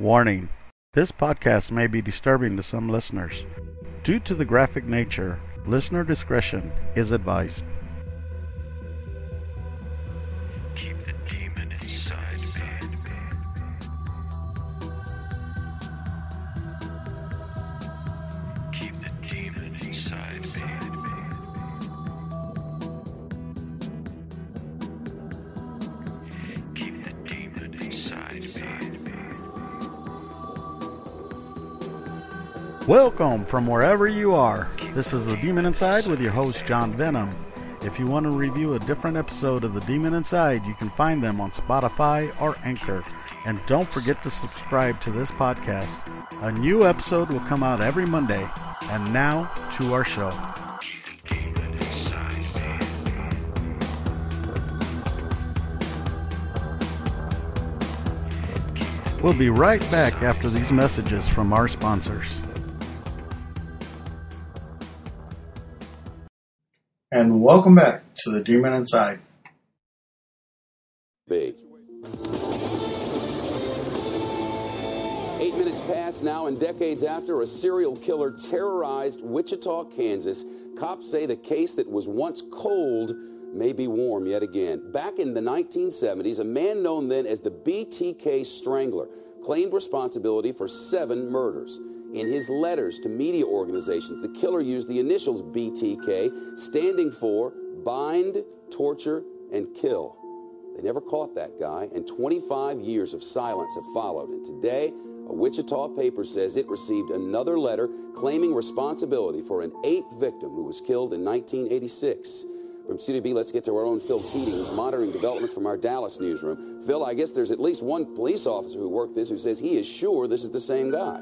Warning this podcast may be disturbing to some listeners. Due to the graphic nature, listener discretion is advised. Welcome from wherever you are. This is The Demon Inside with your host, John Venom. If you want to review a different episode of The Demon Inside, you can find them on Spotify or Anchor. And don't forget to subscribe to this podcast. A new episode will come out every Monday. And now to our show. We'll be right back after these messages from our sponsors. And welcome back to The Demon Inside. Eight minutes past now, and decades after a serial killer terrorized Wichita, Kansas, cops say the case that was once cold may be warm yet again. Back in the 1970s, a man known then as the BTK Strangler claimed responsibility for seven murders. In his letters to media organizations, the killer used the initials BTK, standing for bind, torture, and kill. They never caught that guy, and 25 years of silence have followed. And today, a Wichita paper says it received another letter claiming responsibility for an eighth victim who was killed in 1986. From CDB, let's get to our own Phil Keating, who's monitoring developments from our Dallas newsroom. Phil, I guess there's at least one police officer who worked this who says he is sure this is the same guy.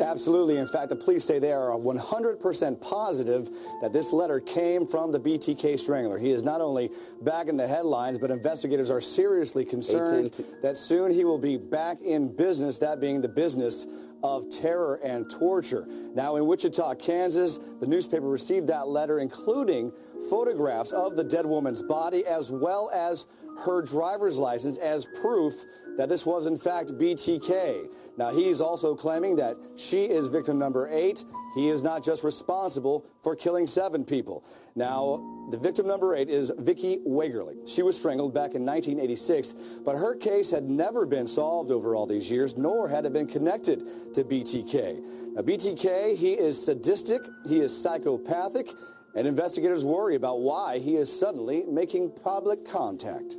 Absolutely. In fact, the police say they are 100% positive that this letter came from the BTK Strangler. He is not only back in the headlines, but investigators are seriously concerned 810 that soon he will be back in business, that being the business of terror and torture. Now, in Wichita, Kansas, the newspaper received that letter, including photographs of the dead woman's body as well as her driver's license as proof that this was in fact BTK. Now he's also claiming that she is victim number eight. He is not just responsible for killing seven people. Now, the victim number eight is Vicki Wegerle. She was strangled back in 1986, but her case had never been solved over all these years, nor had it been connected to BTK. Now, BTK, he is sadistic, he is psychopathic, and investigators worry about why he is suddenly making public contact.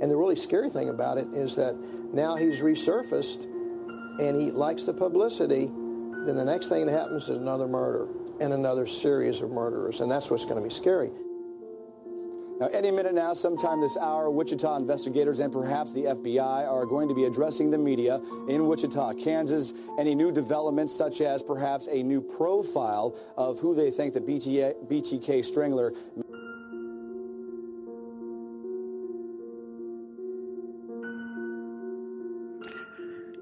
And the really scary thing about it is that now he's resurfaced and he likes the publicity. Then the next thing that happens is another murder and another series of murderers. And that's what's going to be scary. Now, any minute now, sometime this hour, Wichita investigators and perhaps the FBI are going to be addressing the media in Wichita, Kansas. Any new developments, such as perhaps a new profile of who they think the BTA, BTK Strangler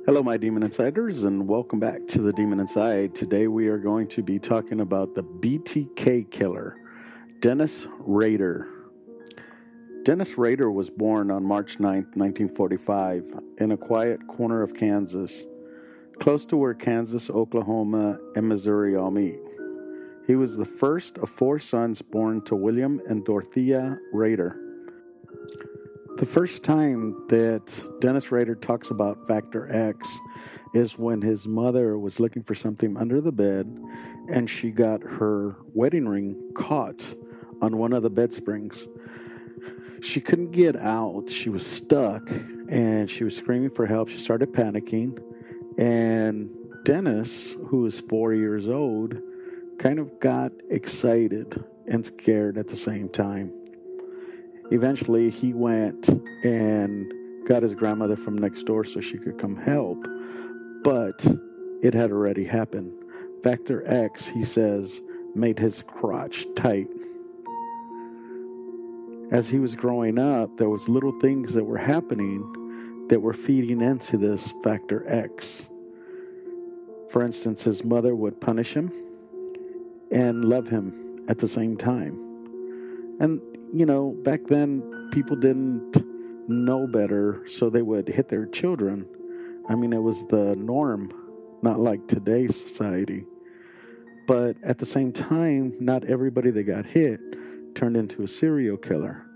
Hello, my Demon Insiders, and welcome back to the Demon Inside. Today we are going to be talking about the BTK killer, Dennis Rader. Dennis Rader was born on March 9, 1945, in a quiet corner of Kansas, close to where Kansas, Oklahoma, and Missouri all meet. He was the first of four sons born to William and Dorothea Rader. The first time that Dennis Rader talks about Factor X is when his mother was looking for something under the bed and she got her wedding ring caught on one of the bed springs. She couldn't get out. She was stuck and she was screaming for help. She started panicking. And Dennis, who was four years old, kind of got excited and scared at the same time. Eventually, he went and got his grandmother from next door so she could come help, but it had already happened. Factor X, he says, made his crotch tight. As he was growing up, there was little things that were happening that were feeding into this Factor X. For instance, his mother would punish him and love him at the same time. And you know, back then people didn't know better, so they would hit their children I mean, it was the norm, not like today's society. But at the same time, not everybody that got hit turned into a serial killer.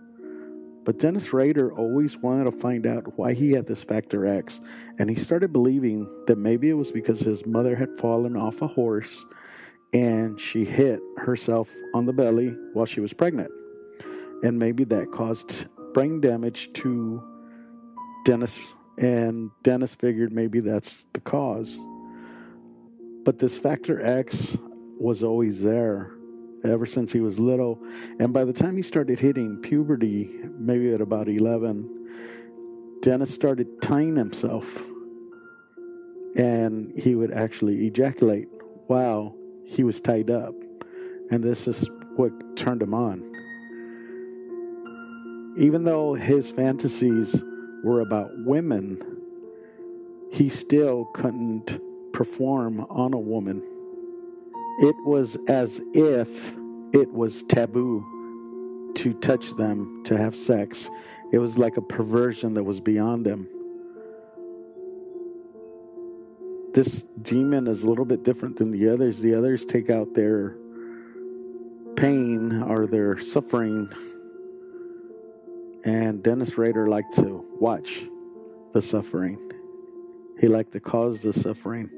But Dennis Rader always wanted to find out why he had this factor X, and he started believing that maybe it was because his mother had fallen off a horse and she hit herself on the belly while she was pregnant. And maybe that caused brain damage to Dennis, and Dennis figured maybe that's the cause. But this factor X was always there ever since he was little. And by the time he started hitting puberty, maybe at about 11, Dennis started tying himself. And he would actually ejaculate while he was tied up. And this is what turned him on. Even though his fantasies were about women, he still couldn't perform on a woman it was as if it was taboo to touch them, to have sex. It was like a perversion that was beyond him. This demon is a little bit different than the others. The others take out their pain or their suffering. And Dennis Rader liked to watch the suffering. He liked to cause the suffering.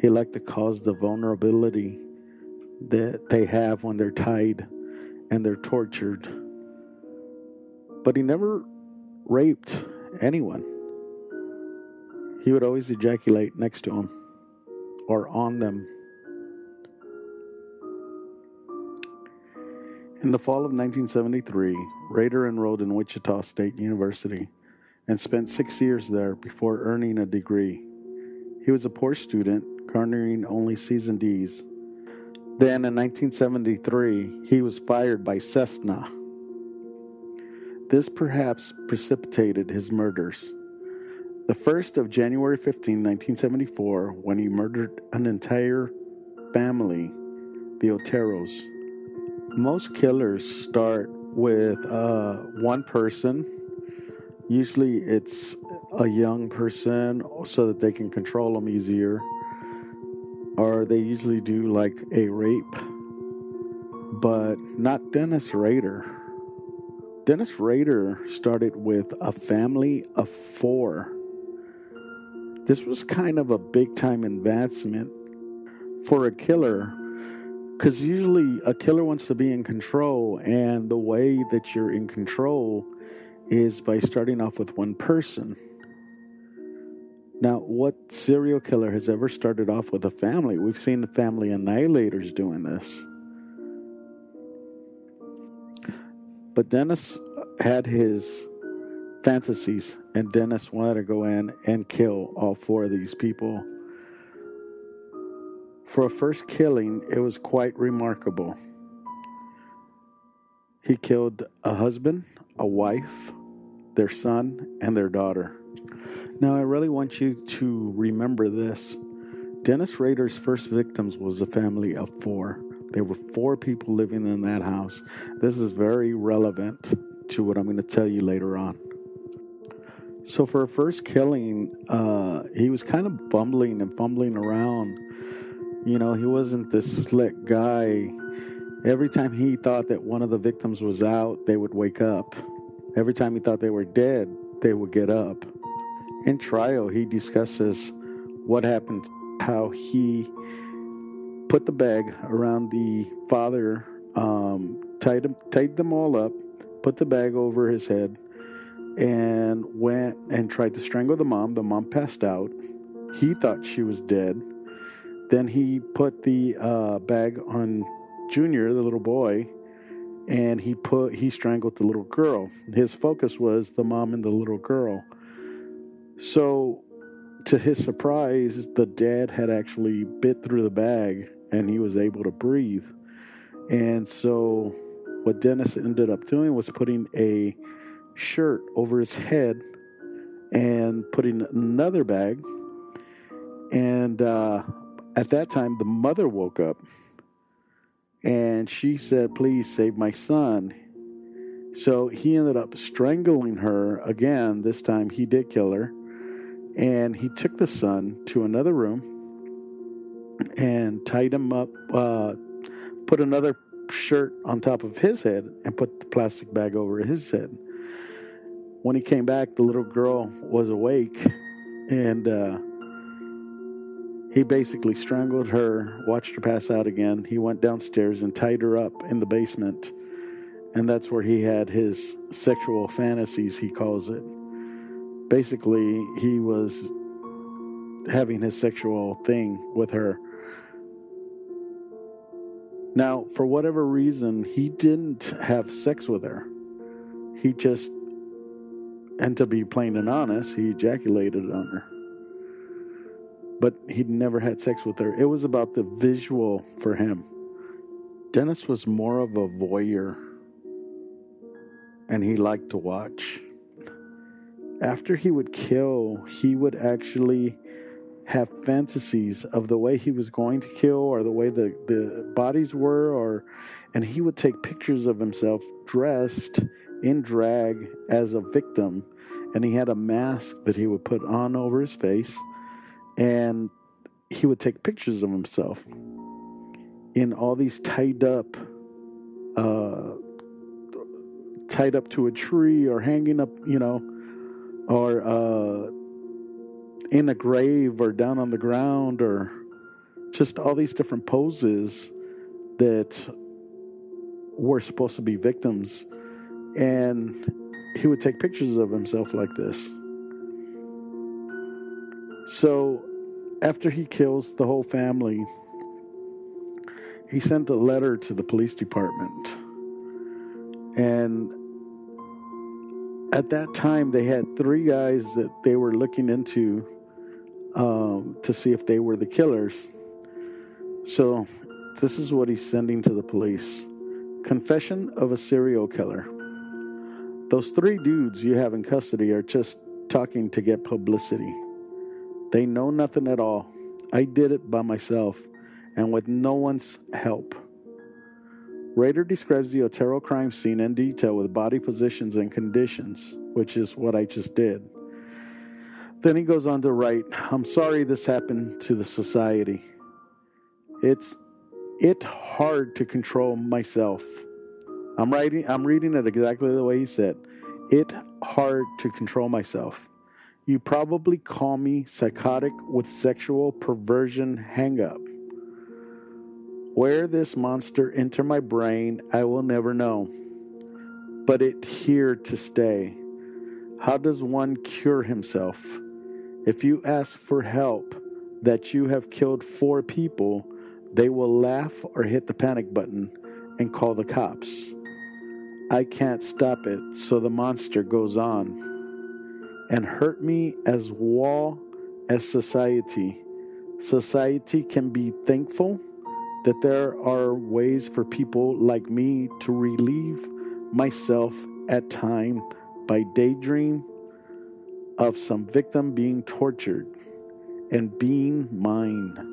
He liked to cause the vulnerability that they have when they're tied and they're tortured. But he never raped anyone. He would always ejaculate next to them or on them. In the fall of 1973, Rader enrolled in Wichita State University and spent six years there before earning a degree. He was a poor student garnering only C's and D's. Then in 1973, he was fired by Cessna. This perhaps precipitated his murders. The first of January 15, 1974, when he murdered an entire family, the Oteros. Most killers start with uh, one person. Usually it's a young person so that they can control them easier or they usually do like a rape, but not Dennis Rader. Dennis Rader started with a family of four. This was kind of a big time advancement for a killer because usually a killer wants to be in control, and the way that you're in control is by starting off with one person. Now, what serial killer has ever started off with a family? We've seen the family annihilators doing this. But Dennis had his fantasies, and Dennis wanted to go in and kill all four of these people. For a first killing, it was quite remarkable. He killed a husband, a wife, their son, and their daughter. Now, I really want you to remember this. Dennis Rader's first victims was a family of four. There were four people living in that house. This is very relevant to what I'm going to tell you later on. So, for a first killing, uh, he was kind of bumbling and fumbling around. You know, he wasn't this slick guy. Every time he thought that one of the victims was out, they would wake up. Every time he thought they were dead, they would get up. In trial, he discusses what happened, how he put the bag around the father, um, tied, him, tied them all up, put the bag over his head, and went and tried to strangle the mom. The mom passed out. He thought she was dead. Then he put the uh, bag on Junior, the little boy, and he put he strangled the little girl. His focus was the mom and the little girl. So, to his surprise, the dad had actually bit through the bag and he was able to breathe. And so, what Dennis ended up doing was putting a shirt over his head and putting another bag. And uh, at that time, the mother woke up and she said, Please save my son. So he ended up strangling her again. This time he did kill her And he took the son to another room and tied him up, uh, put another shirt on top of his head, and put the plastic bag over his head. When he came back, the little girl was awake and uh, he basically strangled her, watched her pass out again. He went downstairs and tied her up in the basement. And that's where he had his sexual fantasies, he calls it. Basically, he was having his sexual thing with her. Now, for whatever reason, he didn't have sex with her. He just, and to be plain and honest, he ejaculated on her but he'd never had sex with her. It was about the visual for him. Dennis was more of a voyeur, and he liked to watch. After he would kill, he would actually have fantasies of the way he was going to kill or the way the, the bodies were or and he would take pictures of himself dressed in drag as a victim and he had a mask that he would put on over his face and he would take pictures of himself in all these tied up uh, tied up to a tree or hanging up you know or uh, in a grave or down on the ground or just all these different poses that were supposed to be victims. And he would take pictures of himself like this. So after he kills the whole family, he sent a letter to the police department. And at that time, they had three guys that they were looking into um, to see if they were the killers. So, this is what he's sending to the police Confession of a serial killer. Those three dudes you have in custody are just talking to get publicity. They know nothing at all. I did it by myself and with no one's help. Rader describes the Otero crime scene in detail with body positions and conditions, which is what I just did. Then he goes on to write, I'm sorry this happened to the society. It's it hard to control myself. I'm writing I'm reading it exactly the way he said. It hard to control myself. You probably call me psychotic with sexual perversion hangup. Where this monster entered my brain, I will never know. But it here to stay. How does one cure himself? If you ask for help that you have killed four people, they will laugh or hit the panic button and call the cops. I can't stop it, so the monster goes on and hurt me as well as society. Society can be thankful that there are ways for people like me to relieve myself at time by daydream of some victim being tortured and being mine.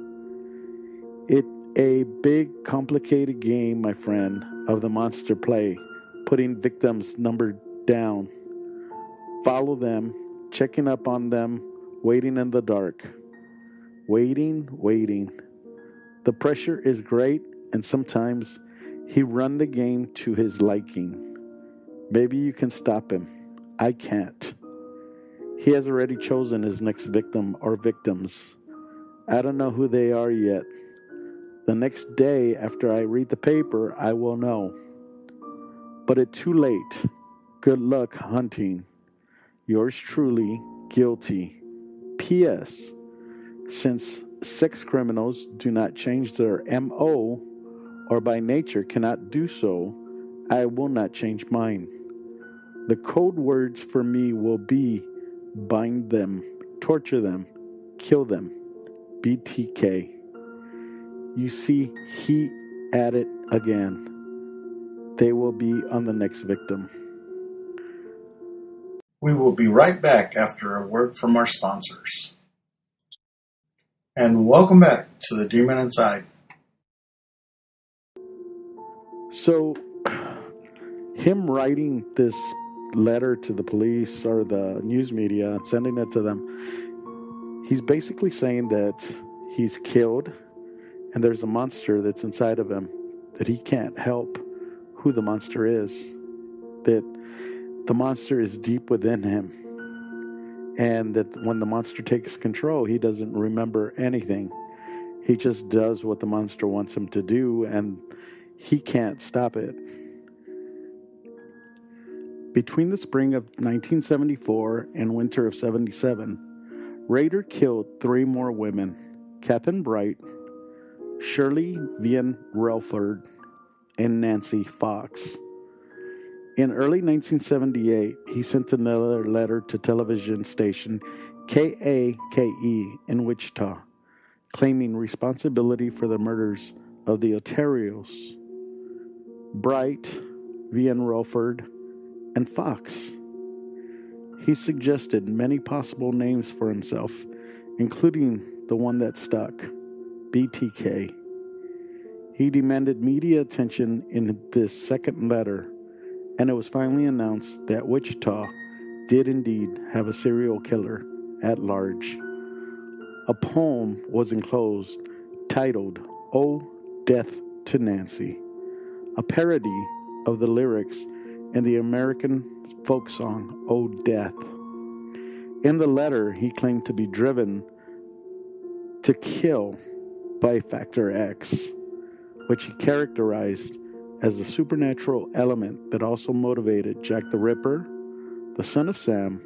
It a big complicated game, my friend, of the monster play, putting victims numbered down. Follow them checking up on them, waiting in the dark. Waiting, waiting. The pressure is great, and sometimes he run the game to his liking. Maybe you can stop him. I can't. He has already chosen his next victim or victims. I don't know who they are yet. The next day after I read the paper, I will know. But it's too late. Good luck hunting. Yours truly, guilty. P.S. Since sex criminals do not change their MO or by nature cannot do so, I will not change mine. The code words for me will be bind them, torture them, kill them. BTK. You see, he at it again. They will be on the next victim. We will be right back after a word from our sponsors. And welcome back to The Demon Inside. So, him writing this letter to the police or the news media and sending it to them, He's basically saying that he's killed and there's a monster that's inside of him that he can't help who the monster is, that the monster is deep within him, and that when the monster takes control, he doesn't remember anything. He just does what the monster wants him to do, and he can't stop it. Between the spring of 1974 and winter of 77, Rader killed three more women Kathryn Bright, Shirley Vian Relford, and Nancy Fox. In early 1978, he sent another letter to television station KAKE in Wichita, claiming responsibility for the murders of the Oteros, Bright, Vian Relford, and Fox. He suggested many possible names for himself, including the one that stuck BTK. He demanded media attention in this second letter, and it was finally announced that Wichita did indeed have a serial killer at large. A poem was enclosed titled, Oh, Death to Nancy, a parody of the lyrics in the American folk song, Oh Death. In the letter, he claimed to be driven to kill by Factor X, which he characterized as a supernatural element that also motivated Jack the Ripper, the Son of Sam,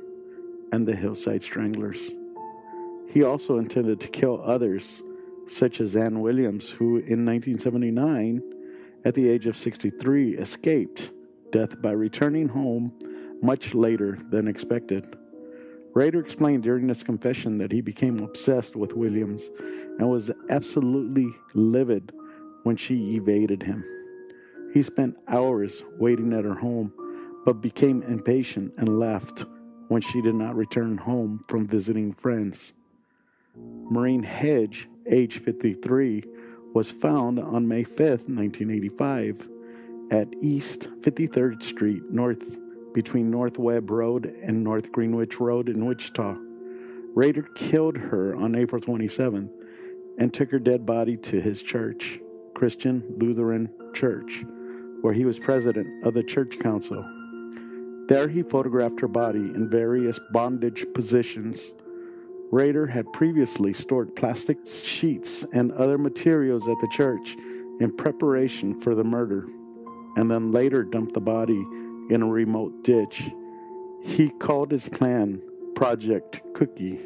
and the Hillside Stranglers. He also intended to kill others, such as Ann Williams, who in 1979, at the age of 63, escaped death by returning home much later than expected. Rader explained during his confession that he became obsessed with Williams and was absolutely livid when she evaded him. He spent hours waiting at her home, but became impatient and left when she did not return home from visiting friends. Marine Hedge, age 53, was found on May 5, 1985 at East 53rd Street, north between North Webb Road and North Greenwich Road in Wichita. Rader killed her on April 27th and took her dead body to his church, Christian Lutheran Church, where he was president of the church council. There he photographed her body in various bondage positions. Rader had previously stored plastic sheets and other materials at the church in preparation for the murder and then later dumped the body in a remote ditch. He called his plan Project Cookie.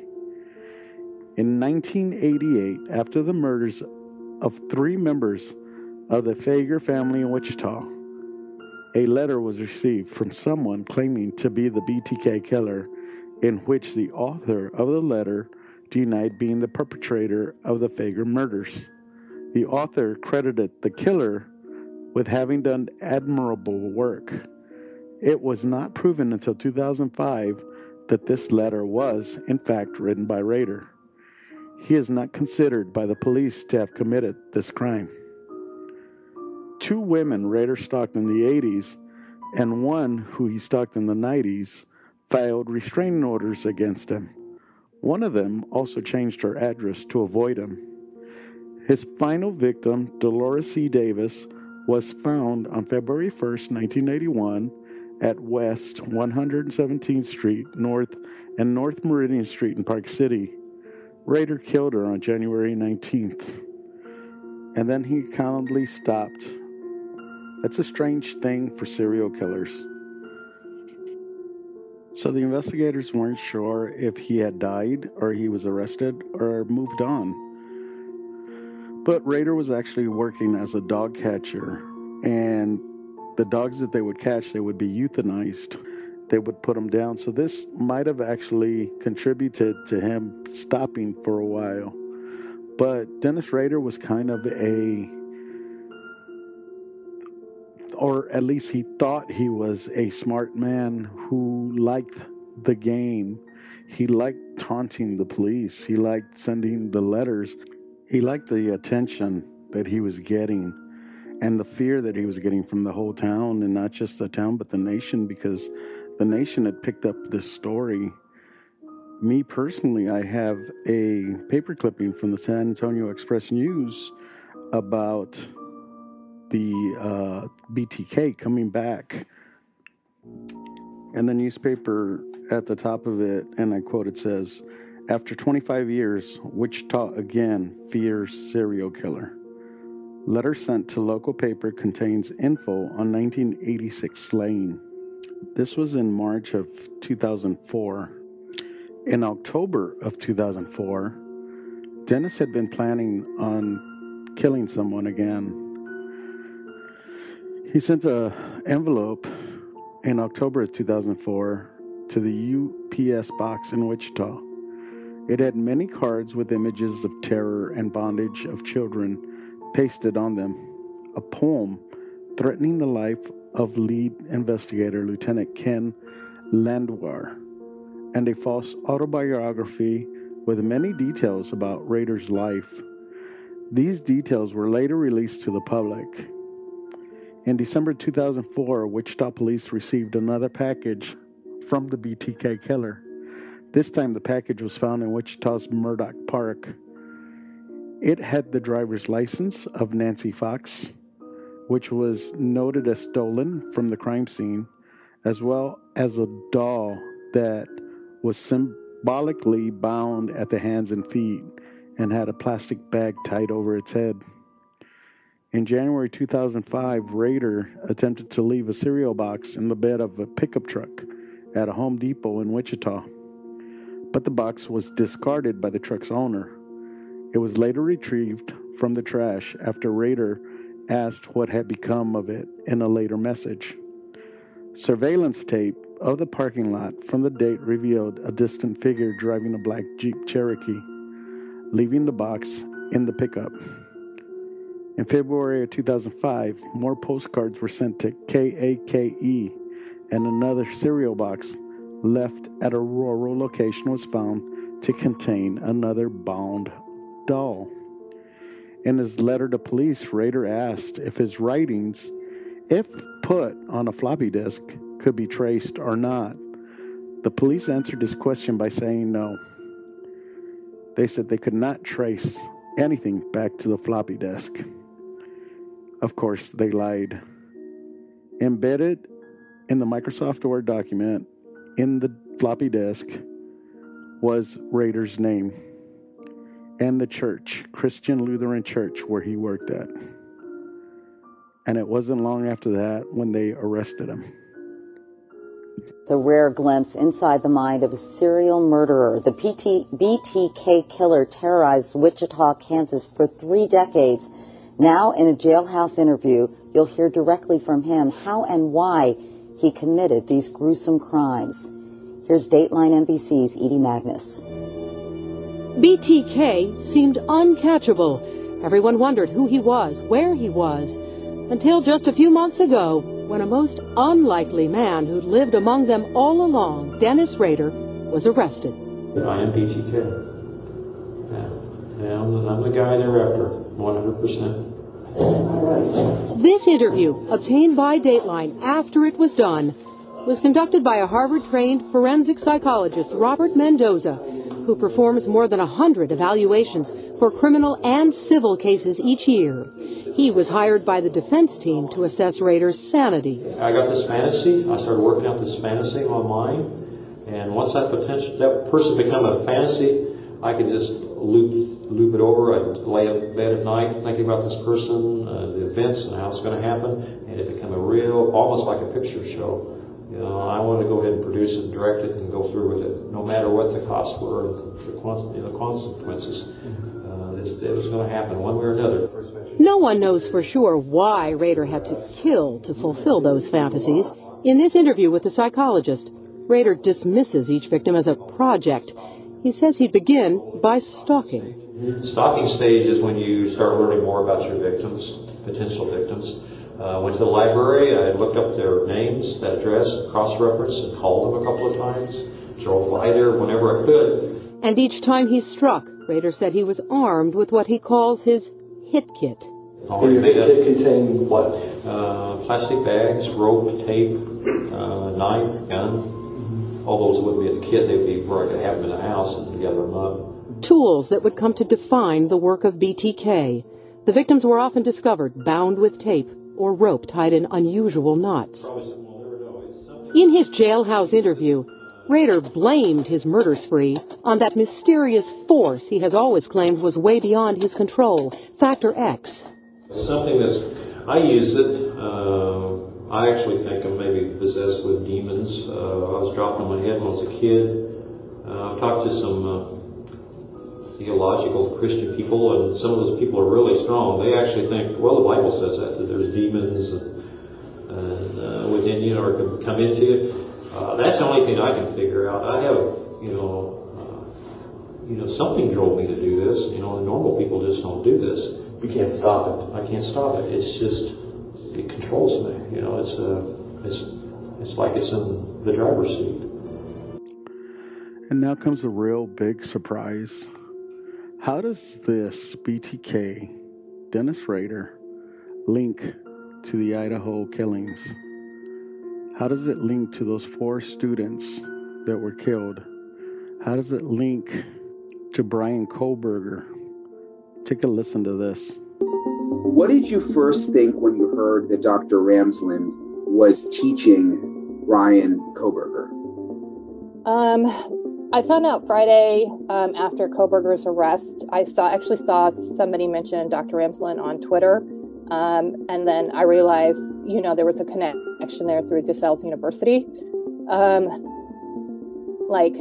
In 1988, after the murders of three members of the Fager family in Wichita, a letter was received from someone claiming to be the BTK killer, in which the author of the letter denied being the perpetrator of the Fager murders. The author credited the killer with having done admirable work. It was not proven until 2005 that this letter was, in fact, written by Rader. He is not considered by the police to have committed this crime. Two women Rader stalked in the 80s and one who he stalked in the 90s filed restraining orders against him. One of them also changed her address to avoid him. His final victim, Dolores C. Davis, was found on February 1st, 1981, at West 117th Street North and North Meridian Street in Park City. Rader killed her on January 19th. And then he calmly stopped. That's a strange thing for serial killers. So the investigators weren't sure if he had died or he was arrested or moved on. But Rader was actually working as a dog catcher, and the dogs that they would catch, they would be euthanized. They would put them down. So this might have actually contributed to him stopping for a while. But Dennis Rader was kind of a, or at least he thought he was a smart man who liked the game. He liked taunting the police. He liked sending the letters he liked the attention that he was getting and the fear that he was getting from the whole town and not just the town but the nation because the nation had picked up this story Me personally, I have a paper clipping from the San Antonio Express News about the uh, BTK coming back. And the newspaper at the top of it, and I quote, it says, After 25 years, Wichita again fears serial killer. Letter sent to local paper contains info on 1986 slaying. This was in March of 2004. In October of 2004, Dennis had been planning on killing someone again. He sent a envelope in October of 2004 to the UPS box in Wichita. It had many cards with images of terror and bondage of children pasted on them, a poem threatening the life of lead investigator Lieutenant Ken Landwehr, and a false autobiography with many details about Rader's life. These details were later released to the public. In December 2004, Wichita police received another package from the BTK killer. This time, the package was found in Wichita's Murdock Park. It had the driver's license of Nancy Fox, which was noted as stolen from the crime scene, as well as a doll that was symbolically bound at the hands and feet and had a plastic bag tied over its head. In January 2005, Rader attempted to leave a cereal box in the bed of a pickup truck at a Home Depot in Wichita, but the box was discarded by the truck's owner. It was later retrieved from the trash after Rader asked what had become of it in a later message. Surveillance tape of the parking lot from the date revealed a distant figure driving a black Jeep Cherokee, leaving the box in the pickup. In February of 2005, more postcards were sent to KAKE, and another cereal box left at a rural location was found to contain another bound doll. In his letter to police, Rader asked if his writings, if put on a floppy disk, could be traced or not. The police answered his question by saying no. They said they could not trace anything back to the floppy disk. Of course, they lied. Embedded in the Microsoft Word document in the floppy disk was Rader's name and the church, Christian Lutheran Church, where he worked at. And it wasn't long after that when they arrested him. The rare glimpse inside the mind of a serial murderer. The PT, BTK killer terrorized Wichita, Kansas for three decades now, in a jailhouse interview, you'll hear directly from him how and why he committed these gruesome crimes. Here's Dateline NBC's Edie Magnus. BTK seemed uncatchable. Everyone wondered who he was, where he was, until just a few months ago, when a most unlikely man who'd lived among them all along, Dennis Rader, was arrested. I am BTK. Yeah. I'm, the, I'm the guy they're after, 100%. This interview, obtained by Dateline after it was done, was conducted by a Harvard-trained forensic psychologist, Robert Mendoza, who performs more than a hundred evaluations for criminal and civil cases each year. He was hired by the defense team to assess Rader's sanity. I got this fantasy. I started working out this fantasy in my mind. And once that potential, that person become a fantasy, I could just loop loop it over. I'd lay in bed at night thinking about this person, uh, the events, and how it's going to happen, and it became a real, almost like a picture show. You know, I wanted to go ahead and produce it, direct it, and go through with it, no matter what the costs were, the, you know, consequences. Uh, it was going to happen one way or another. No one knows for sure why Rader had to kill to fulfill those fantasies. In this interview with the psychologist, Rader dismisses each victim as a project. He says he'd begin by stalking. Stalking stage is when you start learning more about your victims, potential victims. Uh, went to the library, I looked up their names, that address, cross-referenced, and called them a couple of times. Drove by there whenever I could. And each time he struck, Rader said he was armed with what he calls his hit kit. Already your made hit up. kit contained what? Uh, plastic bags, rope, tape, uh, knife, gun. All those wouldn't be the kids, they'd be where I could have them in the house and gather them up. Tools that would come to define the work of BTK. The victims were often discovered bound with tape or rope tied in unusual knots. In his jailhouse interview, Rader blamed his murder spree on that mysterious force he has always claimed was way beyond his control, Factor X. Something that's, I use it, uh, I actually think I'm maybe possessed with demons. Uh, I was dropped on my head when I was a kid. Uh, I've talked to some uh, theological Christian people, and some of those people are really strong. They actually think, well, the Bible says that, that there's demons and, and uh, within you or can come into you. Uh, that's the only thing I can figure out. I have, you know, uh, you know, something drove me to do this. You know, normal people just don't do this. You can't stop it. I can't stop it. It's just, it controls me. You know, it's uh, it's it's like it's in the driver's seat. And now comes the real big surprise. How does this BTK, Dennis Rader, link to the Idaho killings? How does it link to those four students that were killed? How does it link to Bryan Kohberger? Take a listen to this. What did you first think when you heard that Dr. Ramsland was teaching Ryan Kohberger? Um, I found out Friday um, after Kohberger's arrest. I saw actually saw somebody mention Dr. Ramsland on Twitter, um, and then I realized, you know, there was a connection there through DeSales University. Um, like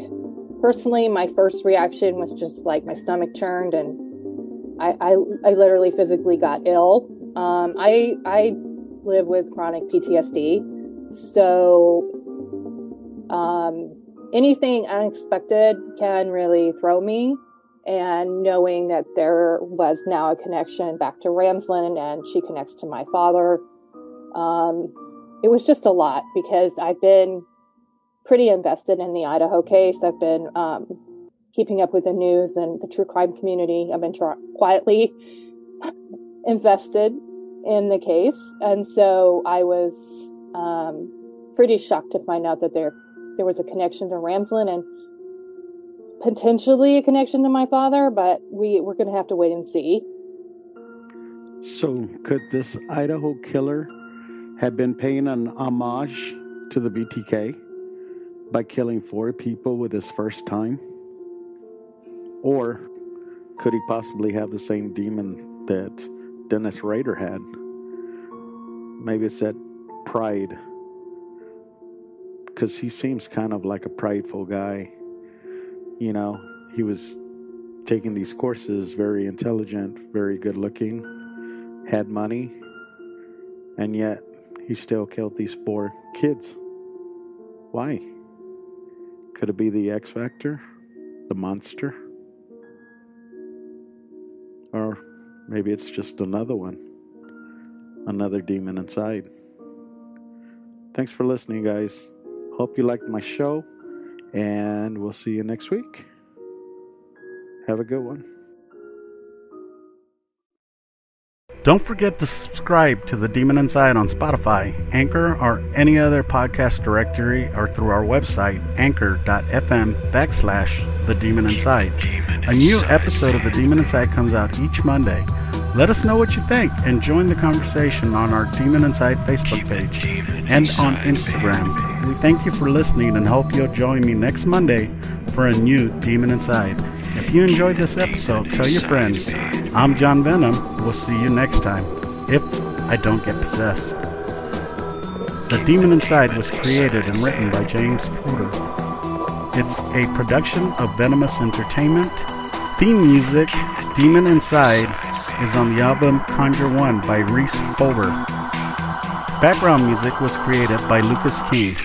personally, my first reaction was just like my stomach churned, and I I, I literally physically got ill. Um, I I live with chronic PTSD, so um, anything unexpected can really throw me. And knowing that there was now a connection back to Ramsland and she connects to my father, um, it was just a lot because I've been pretty invested in the Idaho case. I've been um, keeping up with the news and the true crime community. I've been tra- quietly invested in the case. And so I was um, pretty shocked to find out that there there was a connection to Ramsland and potentially a connection to my father, but we, we're going to have to wait and see. So, could this Idaho killer have been paying an homage to the BTK by killing four people with his first time? Or could he possibly have the same demon that Dennis Rader had? Maybe it's that pride because he seems kind of like a prideful guy. You know, he was taking these courses, very intelligent, very good looking, had money, and yet he still killed these four kids. Why? Could it be the X Factor? The monster? Or maybe it's just another one, another demon inside. Thanks for listening, guys. Hope you liked my show, and we'll see you next week. Have a good one. Don't forget to subscribe to The Demon Inside on Spotify, Anchor, or any other podcast directory or through our website, anchor.fm backslash The Demon Inside. A new episode of The Demon Inside comes out each Monday. Let us know what you think and join the conversation on our Demon Inside Facebook page and on Instagram. We thank you for listening and hope you'll join me next Monday for a new Demon Inside. If you enjoyed this episode, tell your friends. I'm John Venom. We'll see you next time, if I don't get possessed. The Demon Inside was created and written by James Porter. It's a production of Venomous Entertainment. Theme music, Demon Inside, is on the album Conjure One by Rhys Fulber. Background music was created by Lucas King.